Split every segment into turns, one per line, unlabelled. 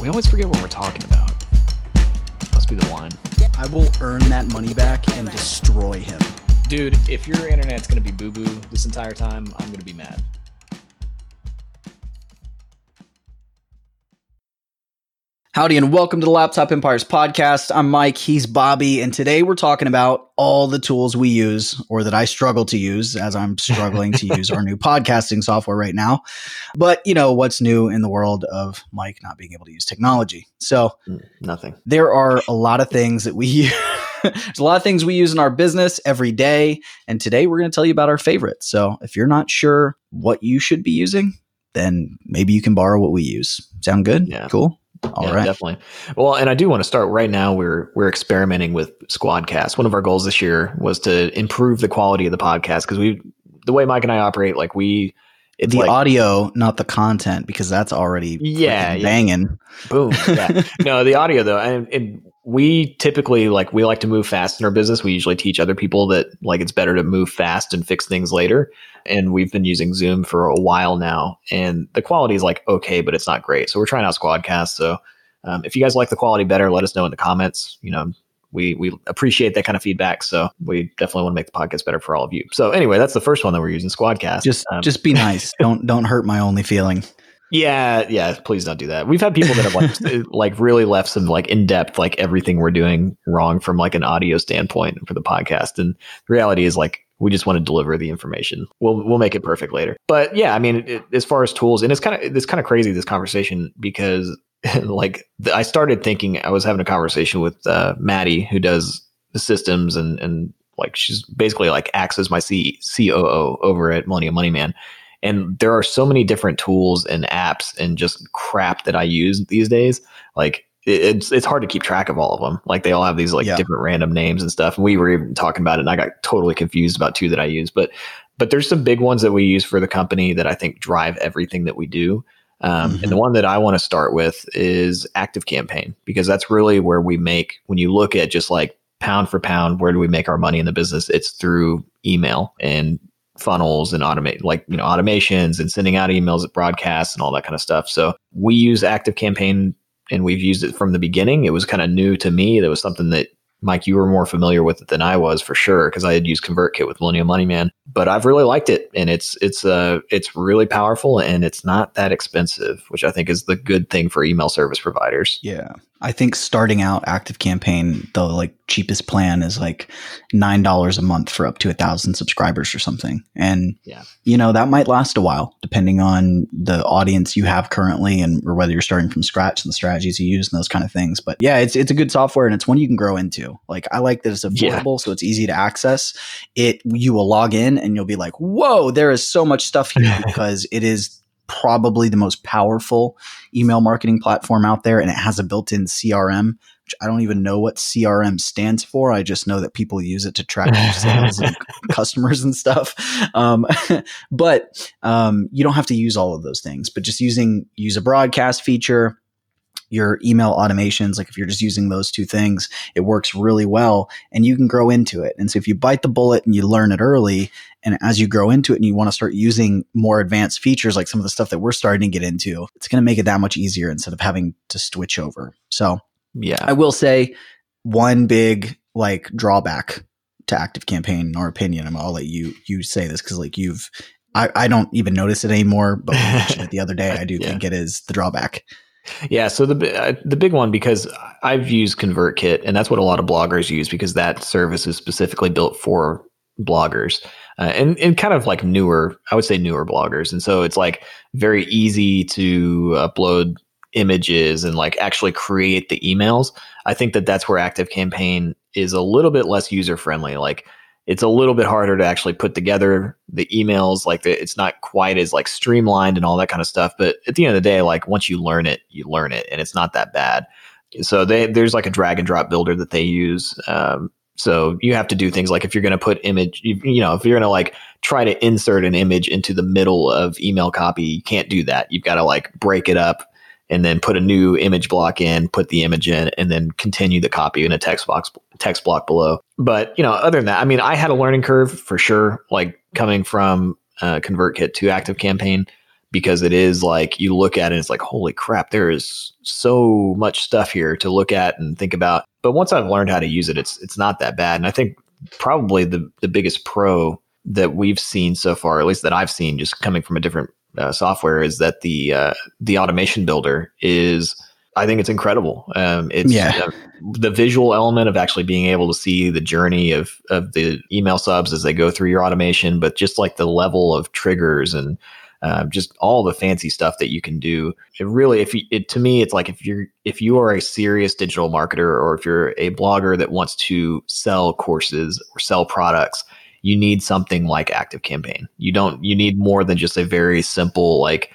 We always forget what we're talking about. Must be the wine.
I will earn that money back and destroy him.
Dude, if your internet's gonna be boo boo this entire time, I'm gonna be mad.
Howdy, and welcome to the Laptop Empires podcast. I'm Mike, he's Bobby, and today we're talking about all the tools we use, or that I struggle to use as I'm struggling to use our new podcasting software right now. But you know, what's new in the world of Mike not being able to use technology? So, mm,
Nothing.
there are a lot of things that we use. There's a lot of things we use in our business every day. And today we're going to tell you about our favorites. So if you're not sure what you should be using, then maybe you can borrow what we use. Sound good?
Yeah.
Cool. All right.
yeah, definitely. Well, and I do want to start right now. We're we're experimenting with Squadcast. One of our goals this year was to improve the quality of the podcast because we, the way Mike and I operate, like we, it's
the
like
audio, not the content, because that's already
Yeah,
freaking
yeah.
banging.
boom. Yeah. no, the audio though, and, and we typically like we like to move fast in our business. We usually teach other people that like it's better to move fast and fix things later. And we've been using Zoom for a while now, and the quality is like okay, but it's not great. So we're trying out Squadcast. So um, if you guys like the quality better, let us know in the comments. You know, we we appreciate that kind of feedback. So we definitely want to make the podcast better for all of you. So anyway, that's the first one that we're using, Squadcast.
Just
Um,
just be nice. don't don't hurt my only feeling.
Yeah, yeah. Please don't do that. We've had people that have like like really left some like in depth like everything we're doing wrong from like an audio standpoint for the podcast. And the reality is like we just want to deliver the information. We'll we'll make it perfect later. But yeah, I mean, it, as far as tools, and it's kind of it's kind of crazy this conversation because like the, I started thinking I was having a conversation with uh, Maddie who does the systems and and like she's basically like acts as my C- COO over at Millennial Money Man. And there are so many different tools and apps and just crap that I use these days. Like it's it's hard to keep track of all of them. Like they all have these like
Yeah.
different random names and stuff. And we were even talking about it, and I got totally confused about two that I use. But but there's some big ones that we use for the company that I think drive everything that we do. Um,
Mhm.
And the one that I want to start with is Active Campaign because that's really where we make when you look at just like pound for pound, where do we make our money in the business? It's through email and funnels and automate like you know automations and sending out emails at broadcasts and all that kind of stuff. So we use Active Campaign and we've used it from the beginning. It was kind of new to me. That was something that Mike, you were more familiar with it than I was for sure because I had used ConvertKit with Millennial Money Man. But I've really liked it, and it's it's uh it's really powerful and it's not that expensive, which I think is the good thing for email service providers.
Yeah. I think starting out active campaign, the like cheapest plan is like nine dollars a month for up to a thousand subscribers or something. And
Yeah.
you know, that might last a while depending on the audience you have currently and or whether you're starting from scratch and the strategies you use and those kind of things. But yeah, it's it's a good software and it's one you can grow into. Like I like that it's
Yeah.
affordable, so it's easy to access. It you will log in and you'll be like, whoa, there is so much stuff here because it is probably the most powerful email marketing platform out there and it has a built-in CRM which I don't even know what CRM stands for. I just know that people use it to track sales and customers and stuff. Um, but um, you don't have to use all of those things but just using use a broadcast feature your email automations like if you're just using those two things it works really well and you can grow into it. And so if you bite the bullet and you learn it early and as you grow into it and you want to start using more advanced features like some of the stuff that we're starting to get into it's going to make it that much easier instead of having to switch over. So
Yeah,
i will say one big like drawback to active campaign in our opinion and i'll let you you say this because like you've I, I don't even notice it anymore but we mentioned it the other day i do
Yeah.
think it is the drawback
Yeah, so the uh, the big one because I've used ConvertKit, and that's what a lot of bloggers use because that service is specifically built for bloggers uh, and and kind of like newer, I would say newer bloggers, and so it's like very easy to upload images and like actually create the emails. I think that that's where Active Campaign is a little bit less user friendly. Like it's a little bit harder to actually put together the emails like the, it's not quite as like streamlined and all that kind of stuff but at the end of the day like once you learn it you learn it and it's not that bad so they there's like a drag and drop builder that they use. Um, so you have to do things like if you're going to put image, you, you know, if you're going to like try to insert an image into the middle of email copy, you can't do that. You've got to like break it up and then put a new image block in, put the image in, and then continue the copy in a text box text block below. But you know, other than that, I mean, I had a learning curve for sure, like coming from uh, ConvertKit to Active Campaign because it is like you look at it, it's like holy crap, there is so much stuff here to look at and think about. But once I've learned how to use it, it's it's not that bad. And I think probably the the biggest pro that we've seen so far, at least that I've seen, just coming from a different uh, software, is that the uh, the automation builder is. I think it's incredible. Um, it's
Yeah.
uh, the visual element of actually being able to see the journey of of the email subs as they go through your automation, but just like the level of triggers and uh, just all the fancy stuff that you can do. It really, if you, it to me, it's like if you're if you are a serious digital marketer or if you're a blogger that wants to sell courses or sell products, you need something like Active Campaign. You don't. You need more than just a very simple like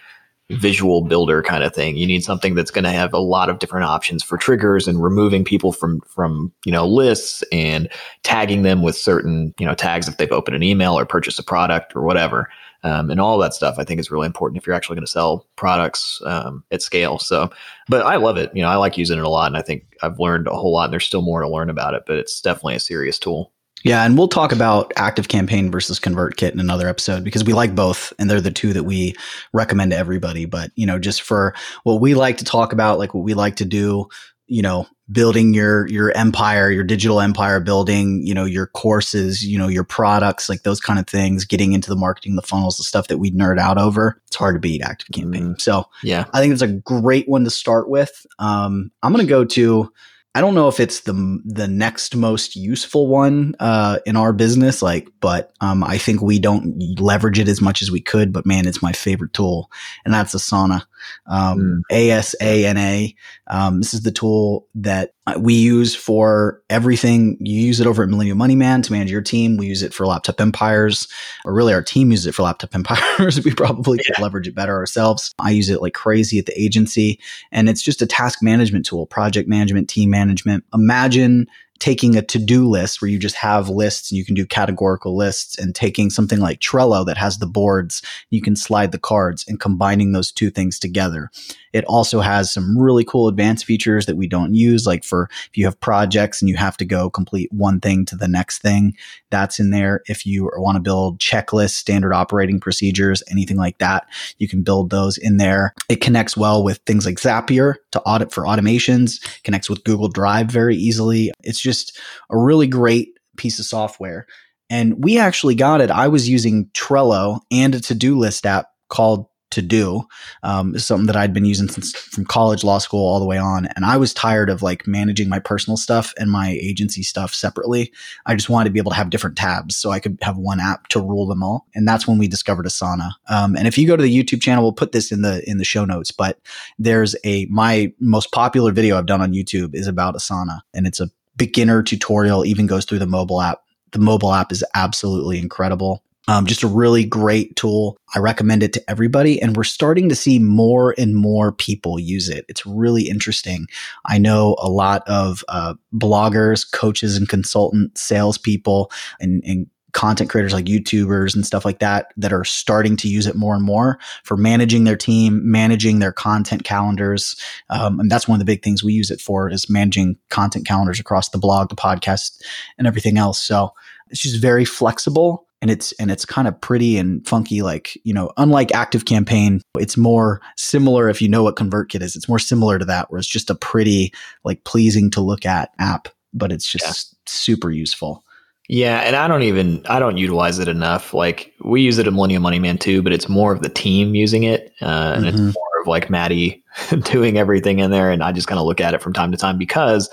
visual builder kind of thing. You need something that's going to have a lot of different options for triggers and removing people from from you know lists and tagging them with certain you know tags if they've opened an email or purchased a product or whatever. Um, and all that stuff I think is really important if you're actually going to sell products um, at scale. So, but I love it. You know, I like using it a lot, and I think I've learned a whole lot. And there's still more to learn about it, but it's definitely a serious tool.
Yeah, and we'll talk about Active Campaign versus ConvertKit in another episode because we like both, and they're the two that we recommend to everybody. But you know, just for what we like to talk about, like what we like to do, you know, building your your empire, your digital empire, building, you know, your courses, you know, your products, like those kind of things, getting into the marketing, the funnels, the stuff that we nerd out over. It's hard to beat Active Campaign. So
Yeah.
I think it's a great one to start with. Um, I'm going to go to. I don't know if it's the the next most useful one uh, in our business, like, but um, I think we don't leverage it as much as we could. But man, it's my favorite tool, and that's Asana, um, A S A N A. Um, this is the tool that we use for everything. You use it over at Millennial Money Man to manage your team. We use it for Laptop Empires, or really our team uses it for Laptop Empires. we probably could leverage it better ourselves. I use it like crazy at the agency, and it's just a task management tool, project management, team management. Imagine taking a to-do list where you just have lists and you can do categorical lists and taking something like Trello that has the boards, you can slide the cards and combining those two things together. It also has some really cool advanced features that we don't use, like for if you have projects and you have to go complete one thing to the next thing, that's in there. If you want to build checklists, standard operating procedures, anything like that, you can build those in there. It connects well with things like Zapier to audit for automations, connects with Google Drive very easily. It's just a really great piece of software. And we actually got it. I was using Trello and a to do list app called to do um, is something that I'd been using since from college, law school, all the way on. And I was tired of like managing my personal stuff and my agency stuff separately. I just wanted to be able to have different tabs so I could have one app to rule them all. And that's when we discovered Asana. Um, and if you go to the YouTube channel, we'll put this in the in the show notes. But there's a my most popular video I've done on YouTube is about Asana, and it's a beginner tutorial. Even goes through the mobile app. The mobile app is absolutely incredible. Um, just a really great tool. I recommend it to everybody. And we're starting to see more and more people use it. It's really interesting. I know a lot of uh, bloggers, coaches, and consultant salespeople and, and content creators like YouTubers and stuff like that that are starting to use it more and more for managing their team, managing their content calendars. Um, and that's one of the big things we use it for is managing content calendars across the blog, the podcast, and everything else. So it's just very flexible and it's and it's kind of pretty and funky like you know unlike active campaign it's more similar if you know what convertkit is it's more similar to that where it's just a pretty like pleasing to look at app but it's just yeah. super useful
yeah, and I don't even I don't utilize it enough. Like we use it at Millennial Money Man too, but it's more of the team using it, uh, and mm-hmm. it's more of like Maddie doing everything in there, and I just kind of look at it from time to time because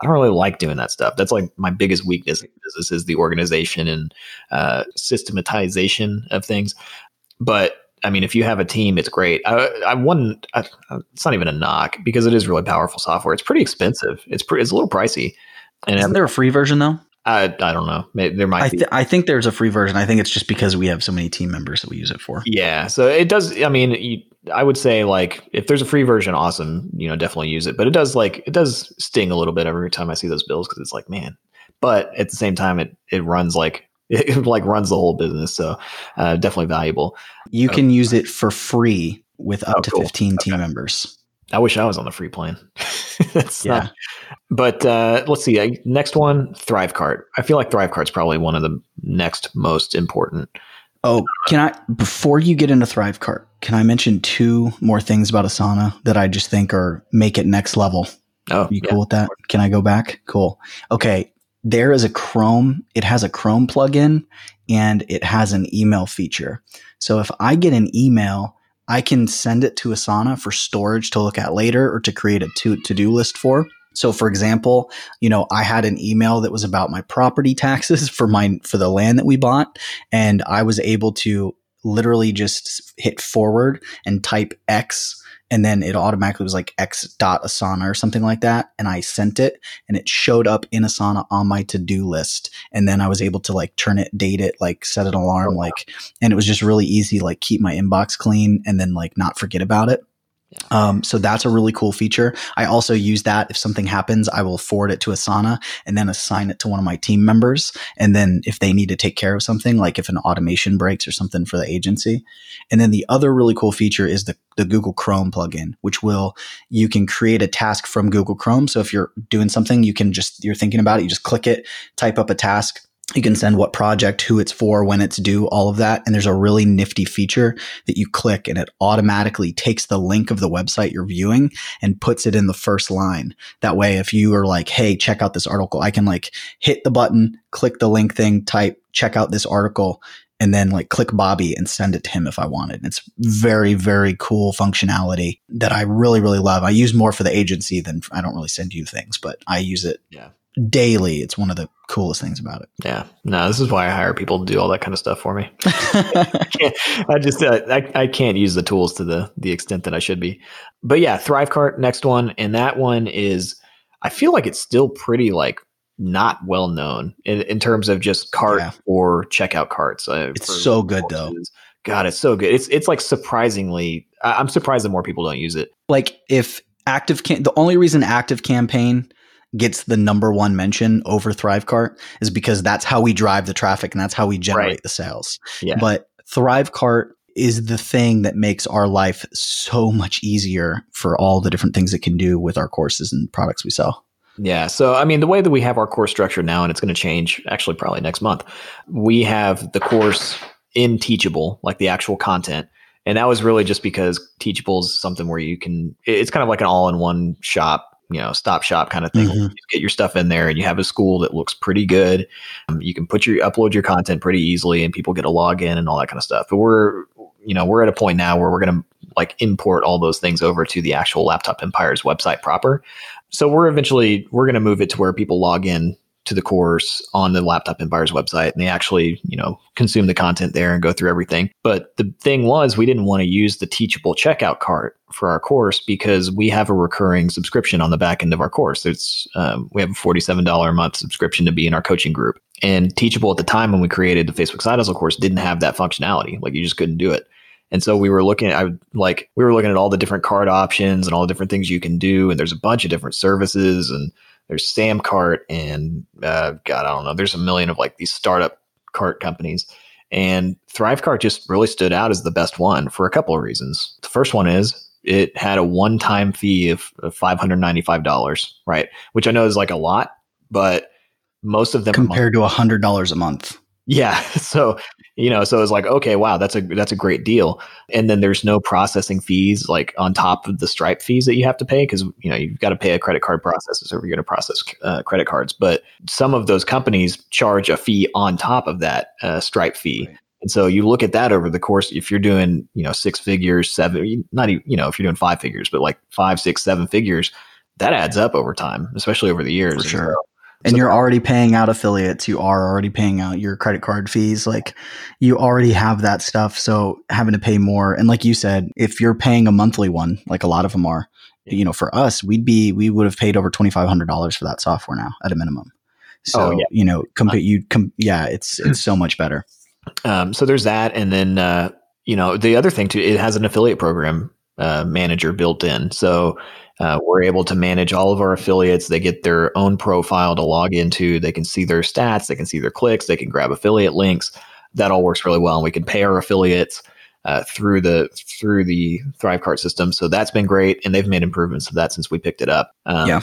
I don't really like doing that stuff. That's like my biggest weakness in business is the organization and uh, systematization of things. But I mean, if you have a team, it's great. I, I one, it's not even a knock because it is really powerful software. It's pretty expensive. It's pretty, it's a little pricey.
And isn't there a free version though?
I I don't know. Maybe there might
I,
be.
I think there's a free version. I think it's just because we have so many team members that we use it for.
Yeah, so it does. I mean, you, I would say like if there's a free version, awesome. You know, definitely use it. But it does like it does sting a little bit every time I see those bills because it's like, man. But at the same time, it it runs like it like runs the whole business. So uh, definitely valuable.
You
Oh.
can use it for free with up
Oh,
to
cool.
15 team
Okay.
members.
I wish I was on the free plan. That's
Yeah.
not. But uh, let's see. I- Next one, ThriveCart. I feel like ThriveCart's probably one of the next most important.
Oh, can I before you get into ThriveCart, can I mention two more things about Asana that I just think are make it next level?
Oh,
You
yeah.
cool with that? Can I go back? Cool. Okay. There is a Chrome, it has a Chrome plugin and it has an email feature. So if I get an email, I can send it to Asana for storage to look at later or to create a to do list for. So for example, you know, I had an email that was about my property taxes for my for the land that we bought and I was able to literally just hit forward and type X and then it automatically was like X dot Asana or something like that. And I sent it and it showed up in Asana on my to do list. And then I was able to like turn it, date it, like set an alarm,
Oh,
like, and it was just really easy, like keep my inbox clean and then like not forget about it. Um, so that's a really cool feature. I also use that if something happens, I will forward it to Asana and then assign it to one of my team members. And then if they need to take care of something, like if an automation breaks or something for the agency. And then the other really cool feature is the, the Google Chrome plugin, which will, you can create a task from Google Chrome. So if you're doing something, you can just, you're thinking about it, you just click it, type up a task. You can send what project, who it's for, when it's due, all of that. And there's a really nifty feature that you click and it automatically takes the link of the website you're viewing and puts it in the first line. That way, if you are like, Hey, check out this article, I can like hit the button, click the link thing, type, check out this article, and then like click Bobby and send it to him if I wanted. It's very, very cool functionality that I really, really love. I use more for the agency than I don't really send you things, but I use it
Yeah.
Daily. It's one of the coolest things about it.
Yeah. No, this is why I hire people to do all that kind of stuff for me. can't, I just uh, I, I can't use the tools to the the extent that I should be. But yeah, ThriveCart next one, and that one is I feel like it's still pretty like not well known in, in terms of just cart
Yeah.
or checkout carts. Uh,
It's so good, though.
God, it's so good. It's it's like surprisingly. I- I'm surprised that more people don't use it.
like if active cam- the only reason active campaign gets the number one mention over thrivecart is because that's how we drive the traffic and that's how we generate
Right.
the sales
Yeah.
but thrivecart is the thing that makes our life so much easier for all the different things it can do with our courses and products we sell
Yeah. So, I mean, the way that we have our course structure now, and it's going to change actually probably next month, we have the course in Teachable, like the actual content. And that was really just because Teachable is something where you can, it's kind of like an all in one shop, you know, stop shop kind of thing.
Mhm.
You get your stuff in there and you have a school that looks pretty good. Um, you can put your, upload your content pretty easily and people get a login and all that kind of stuff. But we're, you know, we're at a point now where we're going to like import all those things over to the actual Laptop Empires website proper. So we're eventually we're going to move it to where people log in to the course on the Laptop Empires website and they actually, you know, consume the content there and go through everything. But the thing was we didn't want to use the teachable checkout cart for our course because we have a recurring subscription on the back end of our course. It's um, we have a $47 a month subscription to be in our coaching group. And teachable at the time when we created the Facebook side hustle course didn't have that functionality. Like you just couldn't do it. And so we were looking at I like we were looking at all the different card options and all the different things you can do. And there's a bunch of different services and there's Samcart and uh, God, I don't know. There's a million of like these startup cart companies. And ThriveCart just really stood out as the best one for a couple of reasons. The first one is it had a one-time fee of, of $595, right? Which I know is like a lot, but most of them are
compared to a hundred dollars a month
yeah. So, you know, so it's like, okay, wow, that's a that's a great deal. And then there's no processing fees like on top of the Stripe fees that you have to pay because you know you've got to pay a credit card processor if you're going to process uh, credit cards. But some of those companies charge a fee on top of that uh, Stripe fee.
Right.
And so you look at that over the course. If you're doing, you know, six figures, seven, not even, you know, if you're doing five figures, but like five, six, seven figures, that adds up over time, especially over the years.
For sure. And
So-
you're already paying out affiliates you are already paying out your credit card fees like you already have that stuff so having to pay more and like you said if you're paying a monthly one like a lot of them are you know for us we'd be we would have paid over $2500 for that software now at a minimum So
Oh, yeah.
you know, comp- you com- yeah, it's it's so much better.
Um, so there's that, and then uh, you know the other thing too, it has an affiliate program uh, manager built in, so uh, we're able to manage all of our affiliates. They get their own profile to log into. They can see their stats, they can see their clicks, they can grab affiliate links. That all works really well, and we can pay our affiliates uh, through the through the ThriveCart system. So that's been great, and they've made improvements to that since we picked it up. Um,
Yeah.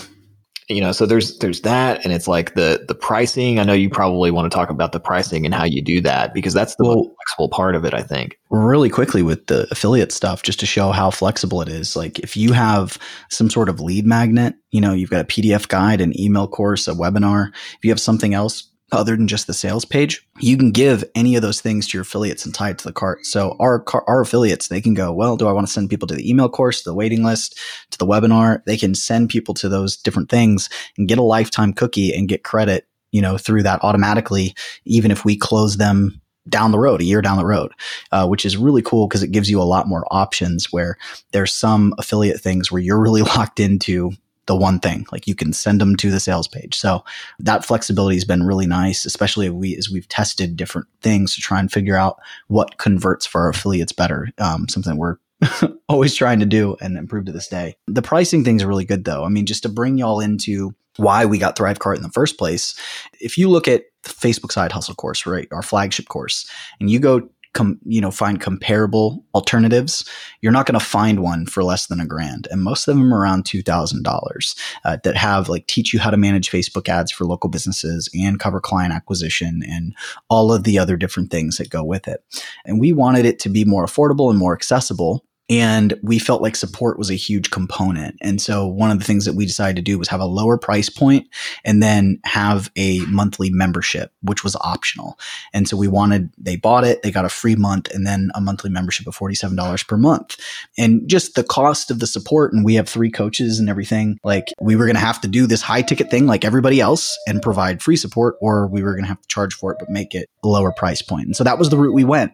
You know so there's there's that and it's like the the pricing. I know you mm-hmm. probably want to talk about the pricing and how you do that because that's the
Well-
flexible part of it i think.
really quickly with the affiliate stuff just to show how flexible it is like if you have some sort of lead magnet you know you've got a pdf guide an email course a webinar if you have something else other than just the sales page you can give any of those things to your affiliates and tie it to the cart. So our our affiliates they can go well do i want to send people to the email course the waiting list to the webinar? They can send people to those different things and get a lifetime cookie and get credit you know through that automatically even if we close them down the road, a year down the road, uh, which is really cool because it gives you a lot more options where there's some affiliate things where you're really locked into the one thing like you can send them to the sales page. So that flexibility has been really nice especially as we as we've tested different things to try and figure out what converts for our affiliates better um, something we're always trying to do and improve to this day. The pricing thing's really good though. I mean just to bring y'all into why we got thrivecart in the first place if you look at the facebook side hustle course right our flagship course and you go com- you know find comparable alternatives you're not going to find one for less than a grand and most of them are around $2000 uh, that have like teach you how to manage facebook ads for local businesses and cover client acquisition and all of the other different things that go with it. And we wanted it to be more affordable and more accessible and we felt like support was a huge component. And so one of the things that we decided to do was have a lower price point and then have a monthly membership, which was optional. And so we wanted, they bought it, they got a free month and then a monthly membership of $47 per month. And just the cost of the support, and we have three coaches and everything, like we were going to have to do this high ticket thing like everybody else and provide free support, or we were going to have to charge for it, but make it a lower price point. And so that was the route we went.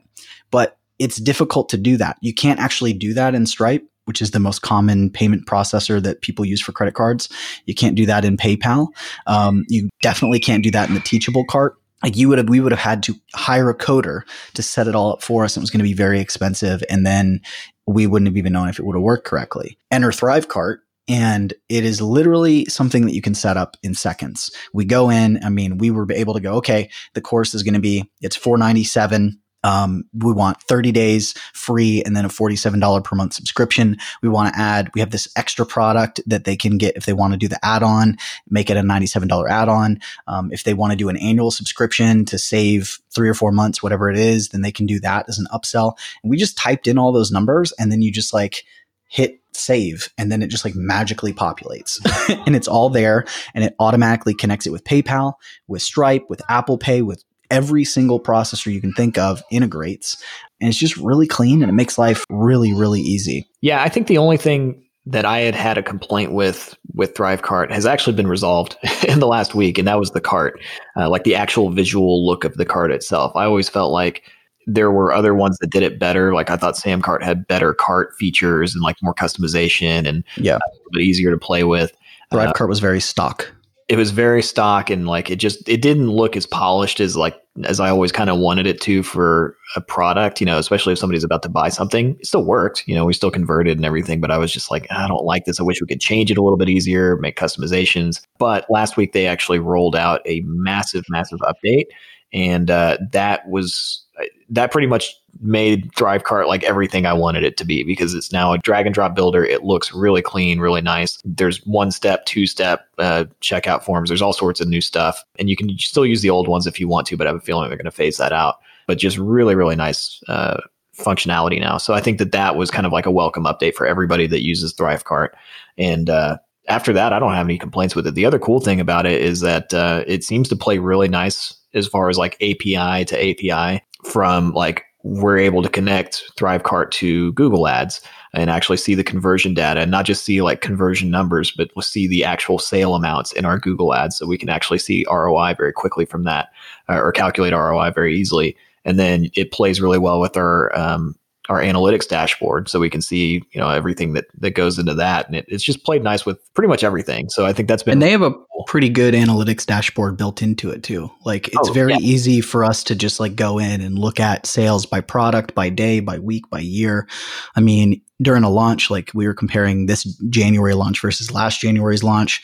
But it's difficult to do that. You can't actually do that in Stripe, which is the most common payment processor that people use for credit cards. You can't do that in PayPal. Um, you definitely can't do that in the Teachable cart. Like you would have, we would have had to hire a coder to set it all up for us. It was going to be very expensive, and then we wouldn't have even known if it would have worked correctly. Enter ThriveCart, and it is literally something that you can set up in seconds. We go in. I mean, we were able to go. Okay, the course is going to be it's four ninety seven um, we want 30 days free and then a $47 per month subscription. We want to add, we have this extra product that they can get if they want to do the add on, make it a $97 add on. Um, if they want to do an annual subscription to save three or four months, whatever it is, then they can do that as an upsell. And we just typed in all those numbers and then you just like hit save and then it just like magically populates and it's all there and it automatically connects it with PayPal, with Stripe, with Apple Pay, with every single processor you can think of integrates and it's just really clean and it makes life really really easy.
Yeah i think the only thing that i had had a complaint with with thrivecart has actually been resolved in the last week and that was the cart uh, like the actual visual look of the cart itself. I always felt like there were other ones that did it better like i thought samcart had better cart features and like more customization and
yeah.
a little bit easier to play with.
Thrivecart uh, was very stock
it was very stock and like it just it didn't look as polished as like as I always kind of wanted it to for a product, you know, especially if somebody's about to buy something. It still worked, you know, we still converted and everything, but I was just like, I don't like this. I wish we could change it a little bit easier, make customizations. But last week they actually rolled out a massive, massive update, and uh, that was that pretty much made Thrivecart like everything I wanted it to be because it's now a drag and drop builder. It looks really clean, really nice. There's one step, two step uh, checkout forms. There's all sorts of new stuff, and you can still use the old ones if you want to, but I have a feeling they're going to phase that out. But just really, really nice uh, functionality now. So I think that that was kind of like a welcome update for everybody that uses Thrivecart. And uh, after that, I don't have any complaints with it. The other cool thing about it is that uh, it seems to play really nice as far as like API to API from like we're able to connect Thrivecart to Google Ads and actually see the conversion data and not just see like conversion numbers, but we'll see the actual sale amounts in our Google Ads. So we can actually see ROI very quickly from that uh, or calculate ROI very easily. And then it plays really well with our um, our analytics dashboard so we can see you know everything that that goes into that. And it, it's just played nice with pretty much everything. So i think that's been
and they have a pretty good analytics dashboard built into it too. Like it's
Oh,
very
yeah.
easy for us to just like go in and look at sales by product by day by week by year. I mean during a launch like we were comparing this january launch versus last january's launch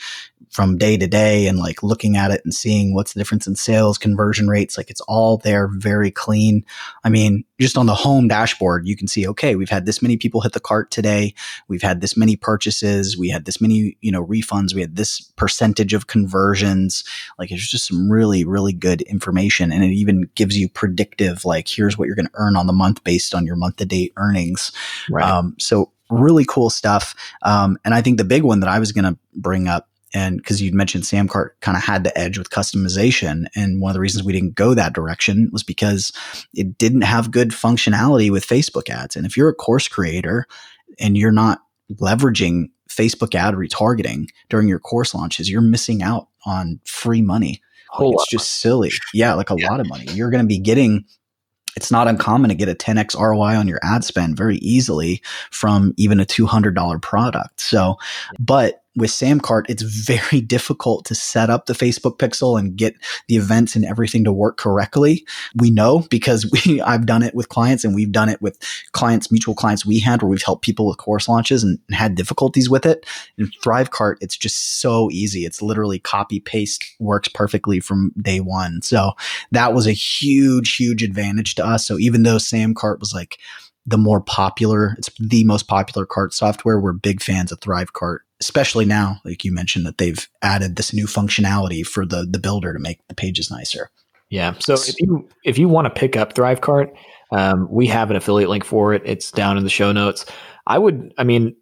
from day to day and like looking at it and seeing what's the difference in sales conversion rates like it's all there very clean. I mean just on the home dashboard you can see okay we've had this many people hit the cart today. We've had this many purchases. We had this many you know refunds. We had this percentage of conversions. Like it's just some really really good information and it even gives you predictive like here's what you're going to earn on the month based on your month to date earnings.
Right.
Um, so really cool stuff. Um, and I think the big one that I was going to bring up, and because you'd mentioned Samcart kind of had the edge with customization, and one of the reasons we didn't go that direction was because it didn't have good functionality with Facebook ads. And if you're a course creator and you're not leveraging Facebook ad retargeting during your course launches, you're missing out on free money. Like, it's just silly. Yeah, like a
Yeah.
lot of money. You're going to be getting. It's not uncommon to get a 10x ROI on your ad spend very easily from even a $200 product. So, but with Samcart, it's very difficult to set up the Facebook pixel and get the events and everything to work correctly. We know because we I've done it with clients and we've done it with clients, mutual clients we had where we've helped people with course launches and, and had difficulties with it. In Thrivecart, it's just so easy. It's literally copy paste works perfectly from day one. So that was a huge, huge advantage to us. So even though Samcart was like the more popular, it's the most popular cart software, we're big fans of Thrivecart, especially now, like you mentioned, that they've added this new functionality for the the builder to make the pages nicer.
Yeah. So if you if you want to pick up Thrivecart, um, we have an affiliate link for it. It's down in the show notes. I would. I mean,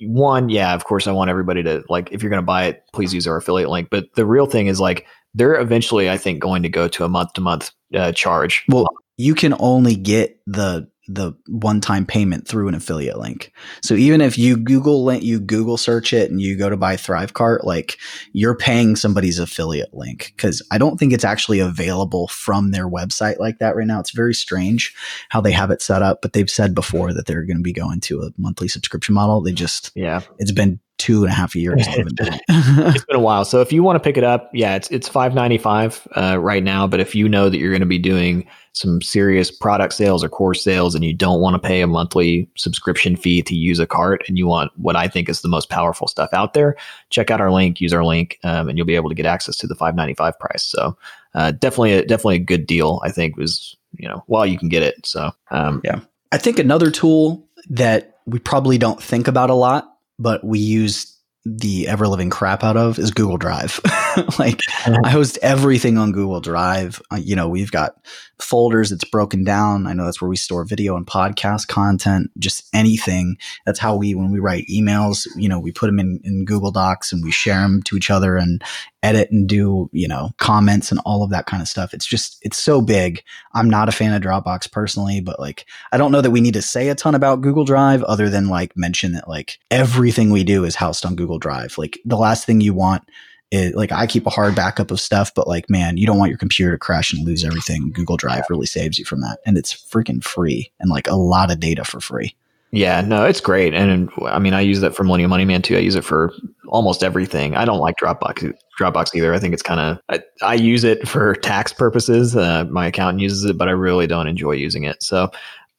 one, yeah, of course, I want everybody to like. If you're going to buy it, please use our affiliate link. But the real thing is like they're eventually, I think, going to go to a month to month charge.
Well, you can only get the the one time payment through an affiliate link. So even if you Google link, you Google search it and you go to buy Thrivecart, like you're paying somebody's affiliate link because I don't think it's actually available from their website like that right now. It's very strange how they have it set up, but they've said before that they're going to be going to a monthly subscription model. They just
yeah,
it's been two and a half years. it.
it's been a while. So if you want to pick it up, yeah, it's it's five ninety five uh, right now. But if you know that you're going to be doing some serious product sales or course sales, and you don't want to pay a monthly subscription fee to use a cart, and you want what I think is the most powerful stuff out there, check out our link, use our link, um, and you'll be able to get access to the five ninety five price. So uh, definitely, a, definitely a good deal. I think was you know while you can get it. So um,
Yeah. I think another tool that we probably don't think about a lot, but we use the ever living crap out of is Google Drive. like I host everything on Google Drive. Uh, you know, we've got folders that's broken down. I know that's where we store video and podcast content, just anything. That's how we, when we write emails, you know, we put them in, in Google Docs and we share them to each other and edit and do, you know, comments and all of that kind of stuff. It's just, it's so big. I'm not a fan of Dropbox personally, but like, I don't know that we need to say a ton about Google Drive other than like mention that like everything we do is housed on Google Drive. Like the last thing you want is like I keep a hard backup of stuff, but like, man, you don't want your computer to crash and lose everything. Google Drive really saves you from that. And it's freaking free and like a lot of data for free.
Yeah, no, it's great, and I mean, I use that for Millennial Money Man too. I use it for almost everything. I don't like Dropbox Dropbox either. I think it's kind of I, I, use it for tax purposes. Uh, my accountant uses it, but I really don't enjoy using it. So,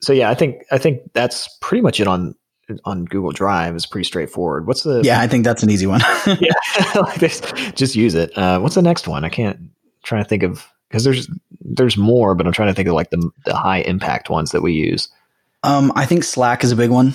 so yeah, I think I think that's pretty much it on on Google Drive. is pretty straightforward. What's the
yeah? I think that's an easy one.
yeah, like just use it. Uh, what's the next one? I can't I'm trying to think of because there's there's more, but I'm trying to think of like the the high impact ones that we use.
Um, I think Slack is a big one.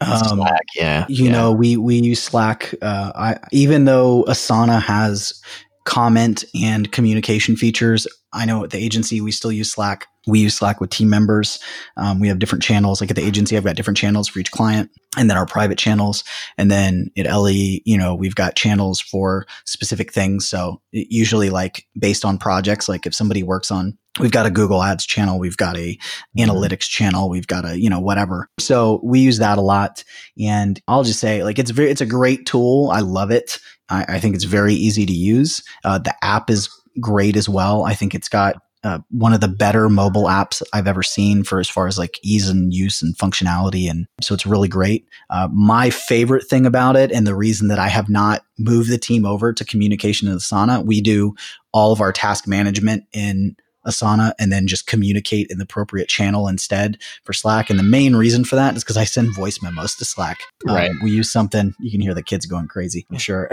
Um, Slack, yeah.
You
yeah.
know, we we use Slack. Uh, I even though Asana has comment and communication features, I know at the agency we still use Slack. We use Slack with team members. Um, we have different channels. Like at the agency, I've got different channels for each client, and then our private channels. And then at LE, you know, we've got channels for specific things. So usually, like based on projects, like if somebody works on we've got a google ads channel. We've got a analytics channel. We've got a you know whatever. So we use that a lot. And i'll just say like it's very it's a great tool. I love it. I, I think it's very easy to use. Uh, the app is great as well. I think it's got uh, one of the better mobile apps I've ever seen for as far as like ease and use and functionality. And so it's really great. Uh, my favorite thing about it, and the reason that I have not moved the team over to communication in Asana, we do all of our task management in Asana and then just communicate in the appropriate channel instead for Slack. And the main reason for that is because I send voice memos to Slack. Um, right. We use something, you can hear the kids going crazy, I'm sure.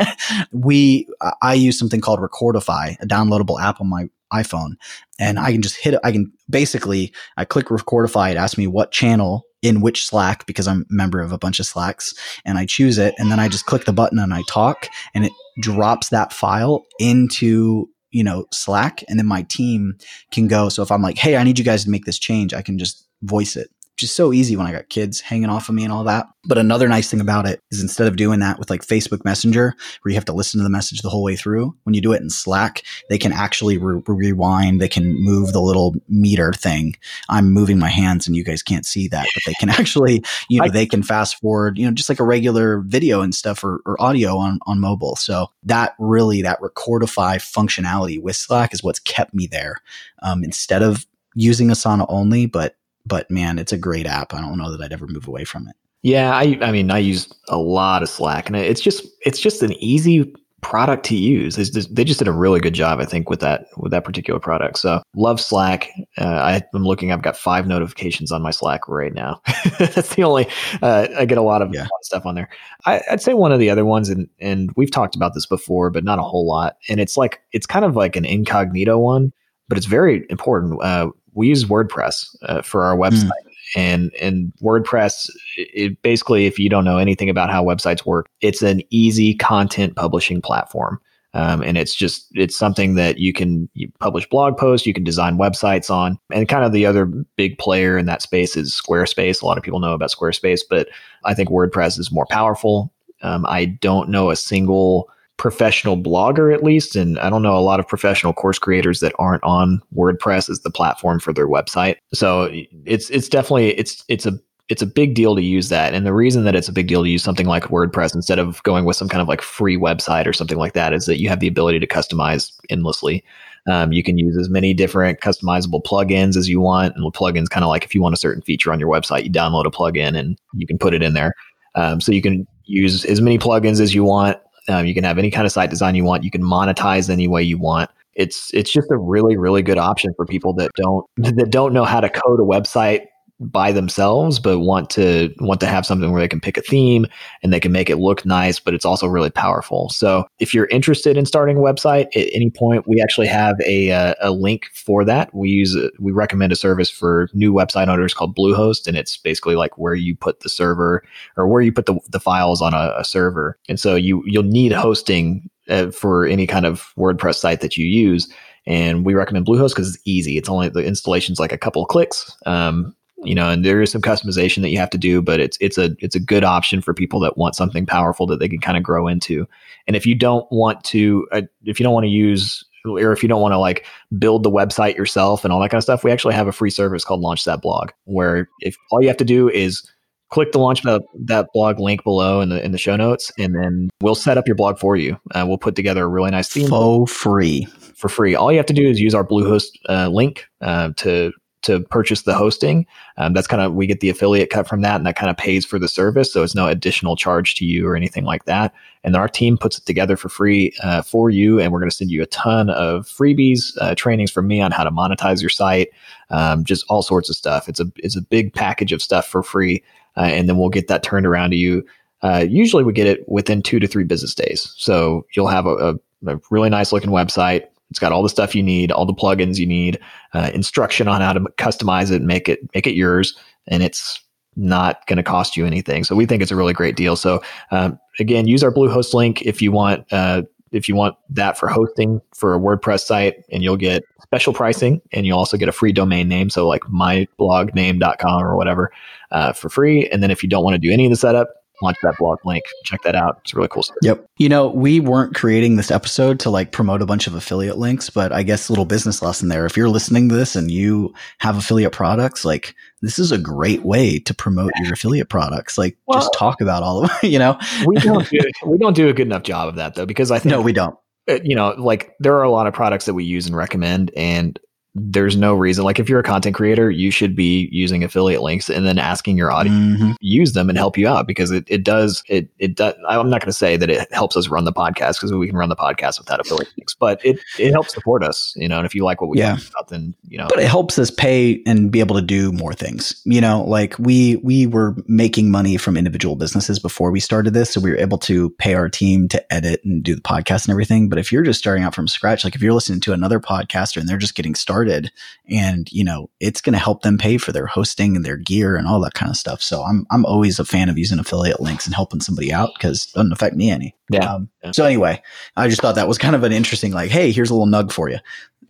we, I use something called Recordify, a downloadable app on my iPhone. And I can just hit it. I can basically, I click Recordify. It asks me what channel in which Slack because I'm a member of a bunch of Slacks and I choose it. And then I just click the button and I talk and it drops that file into you know, Slack and then my team can go. So if I'm like, Hey, I need you guys to make this change, I can just voice it which is so easy when I got kids hanging off of me and all that. But another nice thing about it is instead of doing that with like Facebook Messenger, where you have to listen to the message the whole way through, when you do it in Slack, they can actually re- rewind. They can move the little meter thing. I'm moving my hands and you guys can't see that, but they can actually, you know, I, they can fast forward, you know, just like a regular video and stuff or, or audio on, on mobile. So that really, that recordify functionality with Slack is what's kept me there um, instead of using Asana only, but but man, it's a great app. I don't know that I'd ever move away from it.
Yeah, I I mean, I use a lot of Slack, and it's just it's just an easy product to use. Just, they just did a really good job, I think, with that with that particular product. So love Slack. Uh, I, am looking. I've got five notifications on my Slack right now. That's the only. Uh, I get a lot of yeah. stuff on there. I, would say one of the other ones, and and we've talked about this before, but not a whole lot. And it's like it's kind of like an incognito one, but it's very important. Uh, we use WordPress uh, for our website. Mm. And and WordPress, it basically, if you don't know anything about how websites work, it's an easy content publishing platform. Um, and it's just it's something that you can you publish blog posts you can design websites on and kind of the other big player in that space is squarespace a lot of people know about squarespace but i think wordpress is more powerful um, i don't know a single professional blogger at least and i don't know a lot of professional course creators that aren't on wordpress as the platform for their website. So it's it's definitely it's it's a it's a big deal to use that. And the reason that it's a big deal to use something like wordpress instead of going with some kind of like free website or something like that is that you have the ability to customize endlessly. Um, you can use as many different customizable plugins as you want. And plugins kind of like if you want a certain feature on your website you download a plugin and you can put it in there. Um, so you can use as many plugins as you want um, you can have any kind of site design you want. You can monetize any way you want. It's it's just a really really good option for people that don't that don't know how to code a website by themselves but want to want to have something where they can pick a theme and they can make it look nice but it's also really powerful so if you're interested in starting a website at any point we actually have a, uh, a link for that we use a, we recommend a service for new website owners called bluehost and it's basically like where you put the server or where you put the, the files on a, a server and so you you'll need hosting uh, for any kind of wordpress site that you use and we recommend Bluehost because it's easy. It's only the installation's like a couple clicks. Um, you know, and there is some customization that you have to do, but it's it's a it's a good option for people that want something powerful that they can kind of grow into. And if you don't want to, uh, if you don't want to use or if you don't want to like build the website yourself and all that kind of stuff, we actually have a free service called Launch That Blog, where if all you have to do is click the launch that, that blog link below in the in the show notes, and then we'll set up your blog for you. Uh, we'll put together a really nice theme
for free.
For free, all you have to do is use our Bluehost uh, link uh, to to purchase the hosting. Um, that's kind of we get the affiliate cut from that, and that kind of pays for the service. So it's no additional charge to you or anything like that. And our team puts it together for free uh, for you, and we're going to send you a ton of freebies, uh, trainings from me on how to monetize your site, um, just all sorts of stuff. It's a it's a big package of stuff for free, uh, and then we'll get that turned around to you. Uh, usually, we get it within two to three business days. So you'll have a, a a really nice looking website it's got all the stuff you need, all the plugins you need, uh, instruction on how to customize it, make it make it yours, and it's not going to cost you anything. So we think it's a really great deal. So um, again, use our Bluehost link if you want uh, if you want that for hosting for a WordPress site, and you'll get special pricing, and you'll also get a free domain name, so like myblogname.com or whatever uh, for free. And then if you don't want to do any of the setup, launch that blog link. Check that out. It's really cool stuff.
Yep. You know, we weren't creating this episode to like promote a bunch of affiliate links, but I guess a little business lesson there. If you're listening to this and you have affiliate products, like this is a great way to promote your affiliate products. Like well, just talk about all of them, you know?
we don't do we don't do a good enough job of that though, because I think
No, we don't.
you know, like there are a lot of products that we use and recommend, and there's no reason like if you're a content creator you should be using affiliate links and then asking your audience mm-hmm. use them and help you out because it, it does it it does i'm not going to say that it helps us run the podcast because we can run the podcast without affiliate links but it it helps support us you know and if you like what we yeah. about then you know
but it helps us pay and be able to do more things you know like we we were making money from individual businesses before we started this so we were able to pay our team to edit and do the podcast and everything but if you're just starting out from scratch like if you're listening to another podcaster and they're just getting started started and you know it's going to help them pay for their hosting and their gear and all that kind of stuff so i'm i'm always a fan of using affiliate links and helping somebody out because it doesn't affect me any
yeah. Um, yeah.
so anyway i just thought that was kind of an interesting like hey here's a little nug for you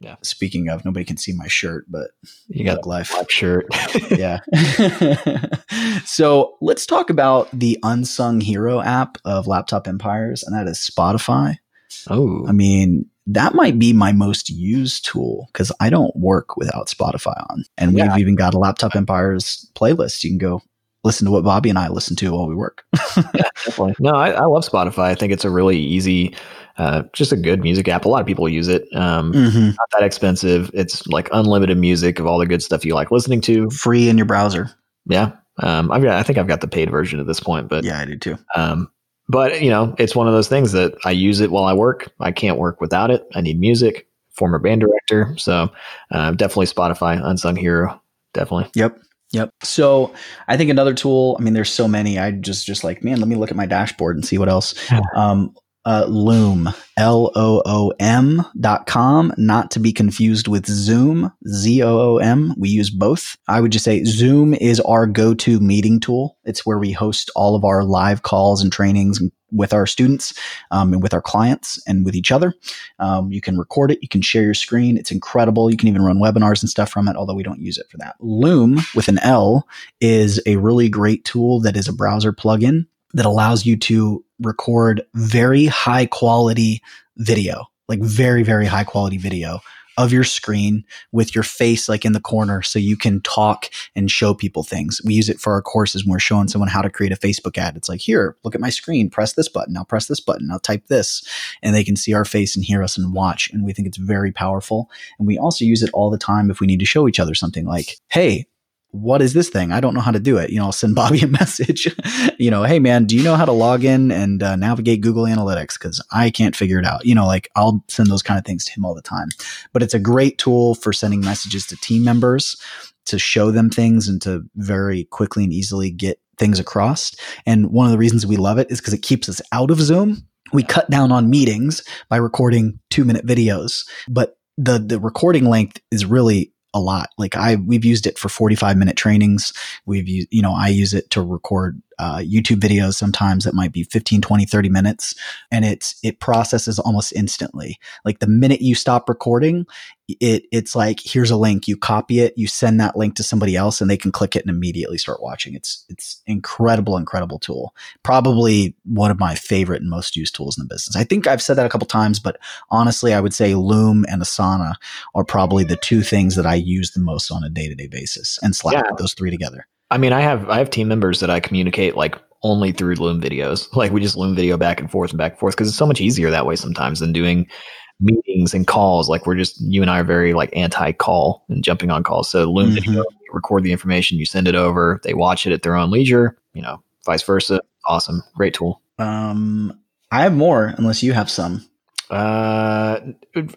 yeah. Speaking of, nobody can see my shirt, but
you got life black shirt.
yeah. so let's talk about the unsung hero app of Laptop Empires, and that is Spotify.
Oh,
I mean, that might be my most used tool because I don't work without Spotify on. And yeah. we've even got a Laptop Empires playlist. You can go listen to what Bobby and I listen to while we work.
yeah, definitely. No, I, I, love Spotify. I think it's a really easy, uh, just a good music app. A lot of people use it. Um, mm-hmm. Not that expensive. It's like unlimited music of all the good stuff you like listening to.
Free in your browser.
Yeah. Um, I've got, I think I've got the paid version at this point, but
yeah, I do too.
Um, but you know, it's one of those things that I use it while I work. I can't work without it. I need music. Former band director, so uh, definitely Spotify, unsung hero, definitely.
Yep. Yep. So I think another tool. I mean, there's so many. I just just like man, let me look at my dashboard and see what else. Um, uh, Loom, L O O M dot com, not to be confused with Zoom, Z O O M. We use both. I would just say Zoom is our go to meeting tool. It's where we host all of our live calls and trainings with our students um, and with our clients and with each other. Um, you can record it, you can share your screen. It's incredible. You can even run webinars and stuff from it, although we don't use it for that. Loom with an L is a really great tool that is a browser plugin that allows you to record very high quality video, like very, very high quality video of your screen with your face like in the corner so you can talk and show people things. We use it for our courses when we're showing someone how to create a Facebook ad. It's like, here, look at my screen, press this button, I'll press this button, I'll type this. And they can see our face and hear us and watch. And we think it's very powerful. And we also use it all the time if we need to show each other something like, hey, what is this thing? I don't know how to do it. You know, I'll send Bobby a message, you know, hey man, do you know how to log in and uh, navigate Google Analytics? Because I can't figure it out. You know, like I'll send those kind of things to him all the time. But it's a great tool for sending messages to team members to show them things and to very quickly and easily get things across. And one of the reasons we love it is because it keeps us out of Zoom. We cut down on meetings by recording two minute videos, but the the recording length is really a lot. Like I, we've used it for 45 minute trainings. We've used, you know, I use it to record uh, YouTube videos sometimes that might be 15, 20, 30 minutes. And it's, it processes almost instantly. Like the minute you stop recording, it, it's like, here's a link, you copy it, you send that link to somebody else and they can click it and immediately start watching. It's, it's incredible, incredible tool. Probably one of my favorite and most used tools in the business. I think I've said that a couple times, but honestly, I would say Loom and Asana are probably the two things that I use the most on a day to day basis and Slack, yeah. those three together.
I mean, I have I have team members that I communicate like only through Loom videos. Like we just Loom video back and forth and back and forth because it's so much easier that way sometimes than doing meetings and calls. Like we're just you and I are very like anti call and jumping on calls. So Loom mm-hmm. video, record the information, you send it over, they watch it at their own leisure. You know, vice versa. Awesome, great tool.
Um, I have more unless you have some.
Uh,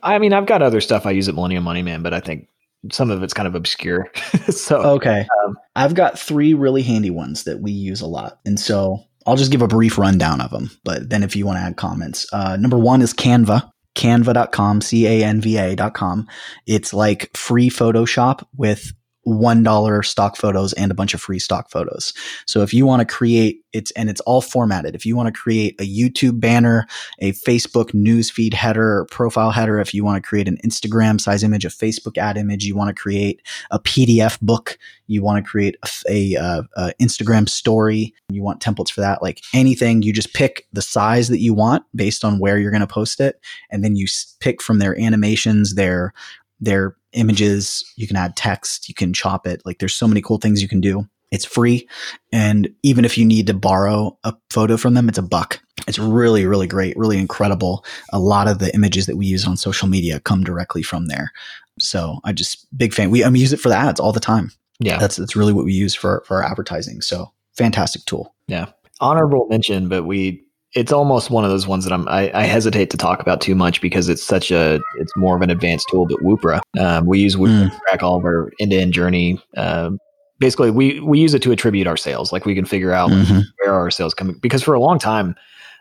I mean, I've got other stuff I use at Millennial Money Man, but I think some of it's kind of obscure. so
okay, um, I've got three really handy ones that we use a lot, and so I'll just give a brief rundown of them. But then if you want to add comments, uh, number one is Canva. Canva.com, C A N V A.com. It's like free Photoshop with $1 stock photos and a bunch of free stock photos. So if you want to create it's and it's all formatted. If you want to create a YouTube banner, a Facebook newsfeed header profile header, if you want to create an Instagram size image, a Facebook ad image, you want to create a PDF book, you want to create a, a, uh, a Instagram story, you want templates for that, like anything, you just pick the size that you want based on where you're going to post it, and then you pick from their animations, their their images. You can add text. You can chop it. Like there's so many cool things you can do. It's free. And even if you need to borrow a photo from them, it's a buck. It's really, really great, really incredible. A lot of the images that we use on social media come directly from there. So I just big fan. We, I mean, use it for the ads all the time.
Yeah.
That's, that's really what we use for, for our advertising. So fantastic tool.
Yeah. Honorable mention, but we, it's almost one of those ones that I'm, I, I hesitate to talk about too much because it's such a, it's more of an advanced tool, but Woopra, um, we use Woopra
Mm.
to track all of our end to end journey. Um, basically we, we use it to attribute our sales. Like we can figure out
Mhm.
where our sales coming because for a long time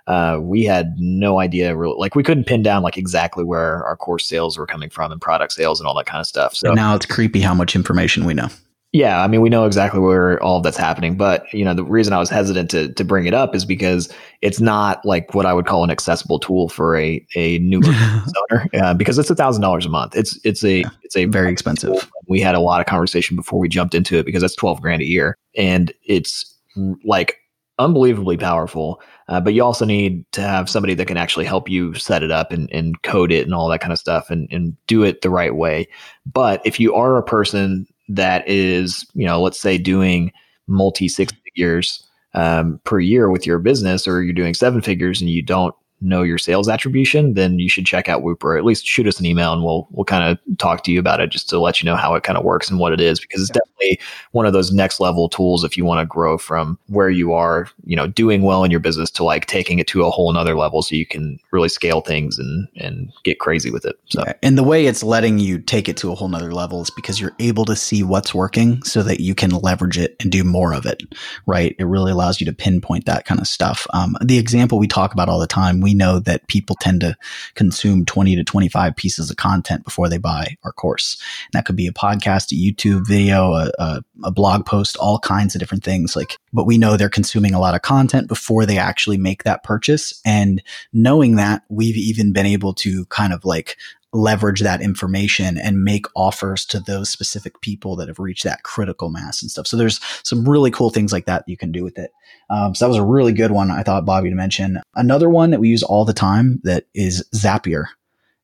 uh, we had no idea real like we couldn't pin down like exactly where our course sales were coming from and product sales and all that kind of stuff so
And now it's creepy how much information we know.
Yeah i mean we know exactly where all of that's happening but you know the reason i was hesitant to, to bring it up is because it's not like what i would call an accessible tool for a, a new owner uh, because it's a thousand dollars a month. It's it's a it's a
Very expensive.
we had a lot of conversation before we jumped into it because that's 12 grand a year and it's like unbelievably powerful uh, but you also need to have somebody that can actually help you set it up and, and code it and all that kind of stuff and, and do it the right way. But if you are a person that is you know let's say doing multi six figures um, per year with your business or you're doing seven figures and you don't know your sales attribution, then you should check out Whoop or at least shoot us an email and we'll we'll kind of talk to you about it just to let you know how it kind of works and what it is because it's definitely one of those next level tools if you want to grow from where you are, you know, doing well in your business to like taking it to a whole nother level so you can really scale things and and get crazy with it. So
Yeah. And the way it's letting you take it to a whole nother level is because you're able to see what's working so that you can leverage it and do more of it, right? It really allows you to pinpoint that kind of stuff. Um, the example we talk about all the time, we know that people tend to consume 20 to 25 pieces of content before they buy our course. And that could be a podcast, a YouTube video, a, a, a blog post, all kinds of different things. Like, but we know they're consuming a lot of content before they actually make that purchase. And knowing that, we've even been able to kind of like leverage that information and make offers to those specific people that have reached that critical mass and stuff. So there's some really cool things like that you can do with it. Um, so that was a really good one. I thought Bobby to mention another one that we use all the time that is Zapier,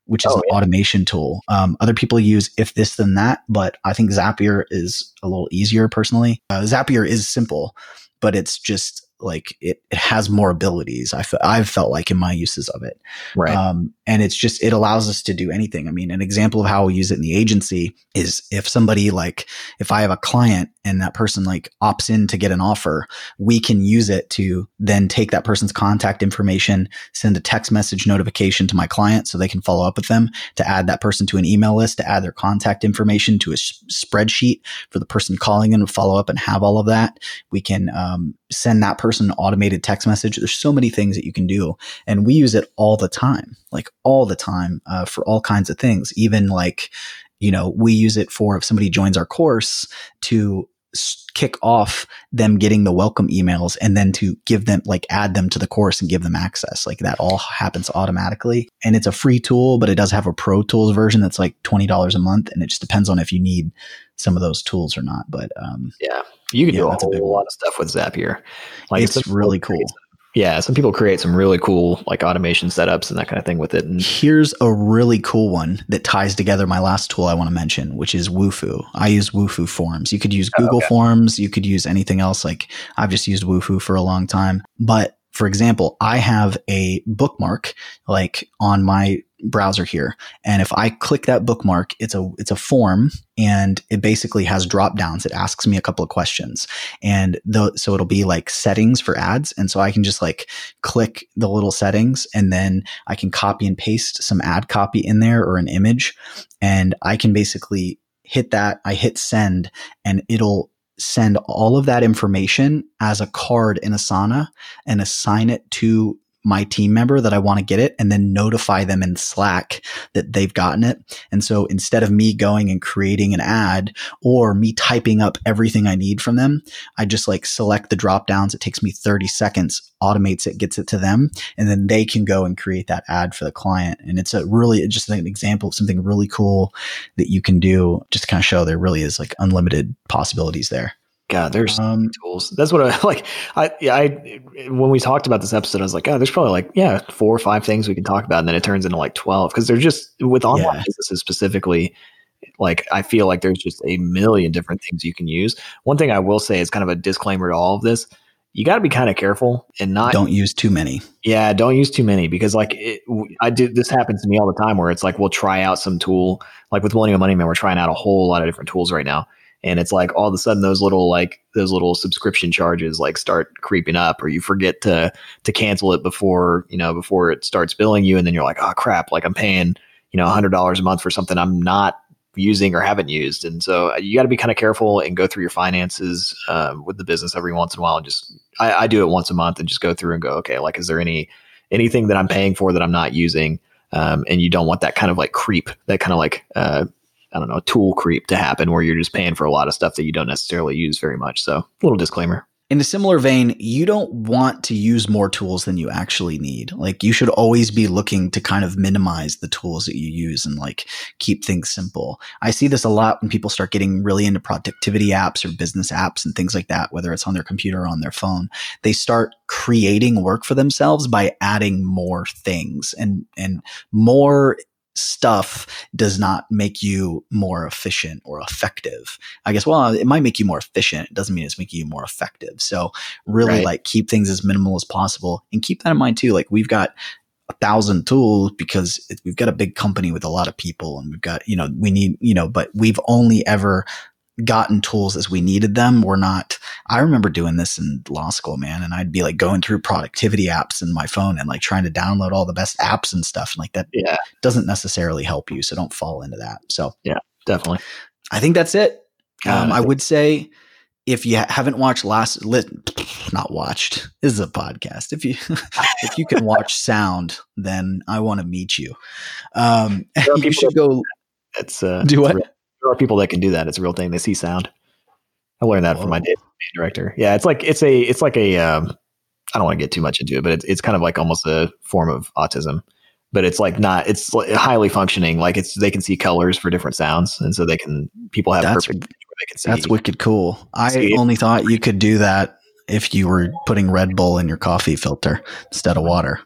which is
Oh,
an automation tool. Um, other people use if this then that, but I think Zapier is a little easier personally. Uh, Zapier is simple, but it's just like it, it has more abilities. I fe- I've felt like in my uses of it.
right.
Um, and it's just, it allows us to do anything. I mean, an example of how we use it in the agency is if somebody like, if I have a client and that person like opts in to get an offer, we can use it to then take that person's contact information, send a text message notification to my client so they can follow up with them, to add that person to an email list, to add their contact information to a s- spreadsheet for the person calling them to follow up and have all of that. We can um, send that person an automated text message. There's so many things that you can do and we use it all the time like all the time uh, for all kinds of things even like you know we use it for if somebody joins our course to kick off them getting the welcome emails and then to give them like add them to the course and give them access. Like that all happens automatically. And it's a free tool but it does have a pro tools version that's like $20 a month and it just depends on if you need some of those tools or not. But um,
yeah. You can
yeah,
do a
that's a big
lot of stuff with Zapier.
it's
some people
really cool
Yeah, some people create some really cool like automation setups and that kind of thing with it. And
Here's a really cool one that ties together my last tool I want to mention, which is Wufoo. I use Wufoo Forms. You could use oh, Google Forms, you could use anything else. Like I've just used Wufoo for a long time. But for example, I have a bookmark like on my browser here. And if I click that bookmark, it's a it's a form and it basically has drop downs. It asks me a couple of questions. And the, so it'll be like settings for ads. And so I can just like click the little settings and then I can copy and paste some ad copy in there or an image. And I can basically hit that. I hit send and it'll send all of that information as a card in Asana and assign it to my team member that I want to get it and then notify them in Slack that they've gotten it. And so instead of me going and creating an ad or me typing up everything I need from them, I just like select the drop downs. It takes me 30 seconds, automates it, gets it to them, and then they can go and create that ad for the client. And it's a really just an example of something really cool that you can do just to kind of show there really is like unlimited possibilities there.
God, there's
Um,
tools. That's what I like. I, I, when we talked about this episode, I was like, oh, there's probably like, yeah, four or five things we can talk about. And then it turns into like 12 because they're just with online
Yeah.
businesses specifically, Like I feel like there's just a million different things you can use. One thing I will say is kind of a disclaimer to all of this. You got to be kind of careful and not
don't use too many.
Yeah, don't use too many because like it, I do. This happens to me all the time where it's like we'll try out some tool. Like with Millennial Money Man, we're trying out a whole lot of different tools right now and it's like all of a sudden those little like those little subscription charges like start creeping up or you forget to to cancel it before you know before it starts billing you and then you're like oh crap like i'm paying you know $100 a month for something i'm not using or haven't used. And so uh, you got to be kind of careful and go through your finances um, with the business every once in a while and just I, I do it once a month and just go through and go okay like is there any anything that i'm paying for that i'm not using? Um, and you don't want that kind of like creep that kind of like uh, I don't know, tool creep to happen where you're just paying for a lot of stuff that you don't necessarily use very much. So, little disclaimer.
In a similar vein, you don't want to use more tools than you actually need. Like you should always be looking to kind of minimize the tools that you use and like keep things simple. I see this a lot when people start getting really into productivity apps or business apps and things like that, whether it's on their computer or on their phone. They start creating work for themselves by adding more things and and more stuff does not make you more efficient or effective. I guess, well, it might make you more efficient. It doesn't mean it's making you more effective. So really right. like keep things as minimal as possible and keep that in mind too. Like we've got a thousand tools because it, we've got a big company with a lot of people and we've got, you know, we need, you know, but we've only ever gotten tools as we needed them. We're not, I remember doing this in law school, man. And I'd be like going through productivity apps in my phone and like trying to download all the best apps and stuff. And like that
yeah.
doesn't necessarily help you. So don't fall into that. So
yeah, definitely.
I think that's it. Um, I would say if you haven't watched last lit, not watched this is a podcast if you if you can watch sound then i want to meet you um you should go
it's uh
do what
there are people that can do that. It's a real thing. They see sound. I learned that Whoa. from my director. Yeah, it's like it's a it's like a um, I don't want to get too much into it, but it's it's kind of like almost a form of autism. But it's like not it's like highly functioning. Like it's they can see colors for different sounds, and so they can people have
that's,
perfect.
That's wicked cool. I only thought you could do that if you were putting Red Bull in your coffee filter instead of water.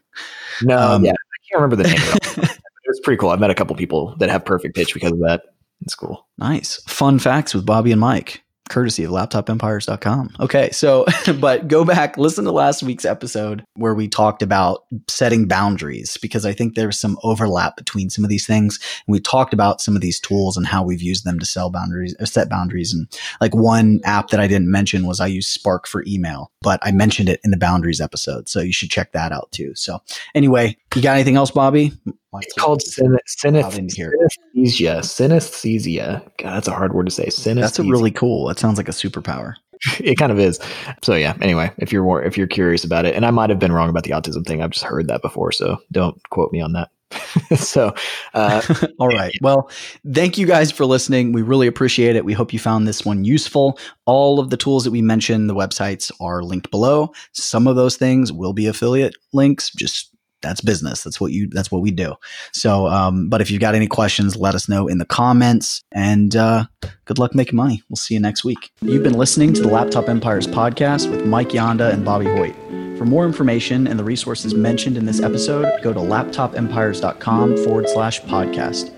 No, um, yeah, I can't remember the name. of it. It's pretty cool. I've met a couple people that have perfect pitch because of that. It's cool.
Nice. Fun facts with Bobby and Mike courtesy of laptopempires.com. Okay, so but go back, listen to last week's episode where we talked about setting boundaries because I think there's some overlap between some of these things. And we talked about some of these tools and how we've used them to sell boundaries, or set boundaries. And like one app that I didn't mention was I use Spark for email, but I mentioned it in the boundaries episode, so you should check that out too. So anyway, you got anything else, Bobby?
It's called syn- synesthesia. Synesthesia. God, that's a hard word to say. Synesthesia.
That's a really cool. That sounds like a superpower.
it kind of is. So yeah. Anyway, if you're more, if you're curious about it, and I might have been wrong about the autism thing. I've just heard that before, so don't quote me on that. so, uh,
all right. Well, thank you guys for listening. We really appreciate it. We hope you found this one useful. All of the tools that we mentioned, the websites are linked below. Some of those things will be affiliate links. Just that's business. That's what you. That's what we do. So, um, but if you've got any questions, let us know in the comments. And uh, good luck making money. We'll see you next week. You've been listening to the Laptop Empires podcast with Mike Yanda and Bobby Hoyt. For more information and the resources mentioned in this episode, go to laptopempires.com forward slash podcast.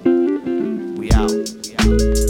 We out. We out.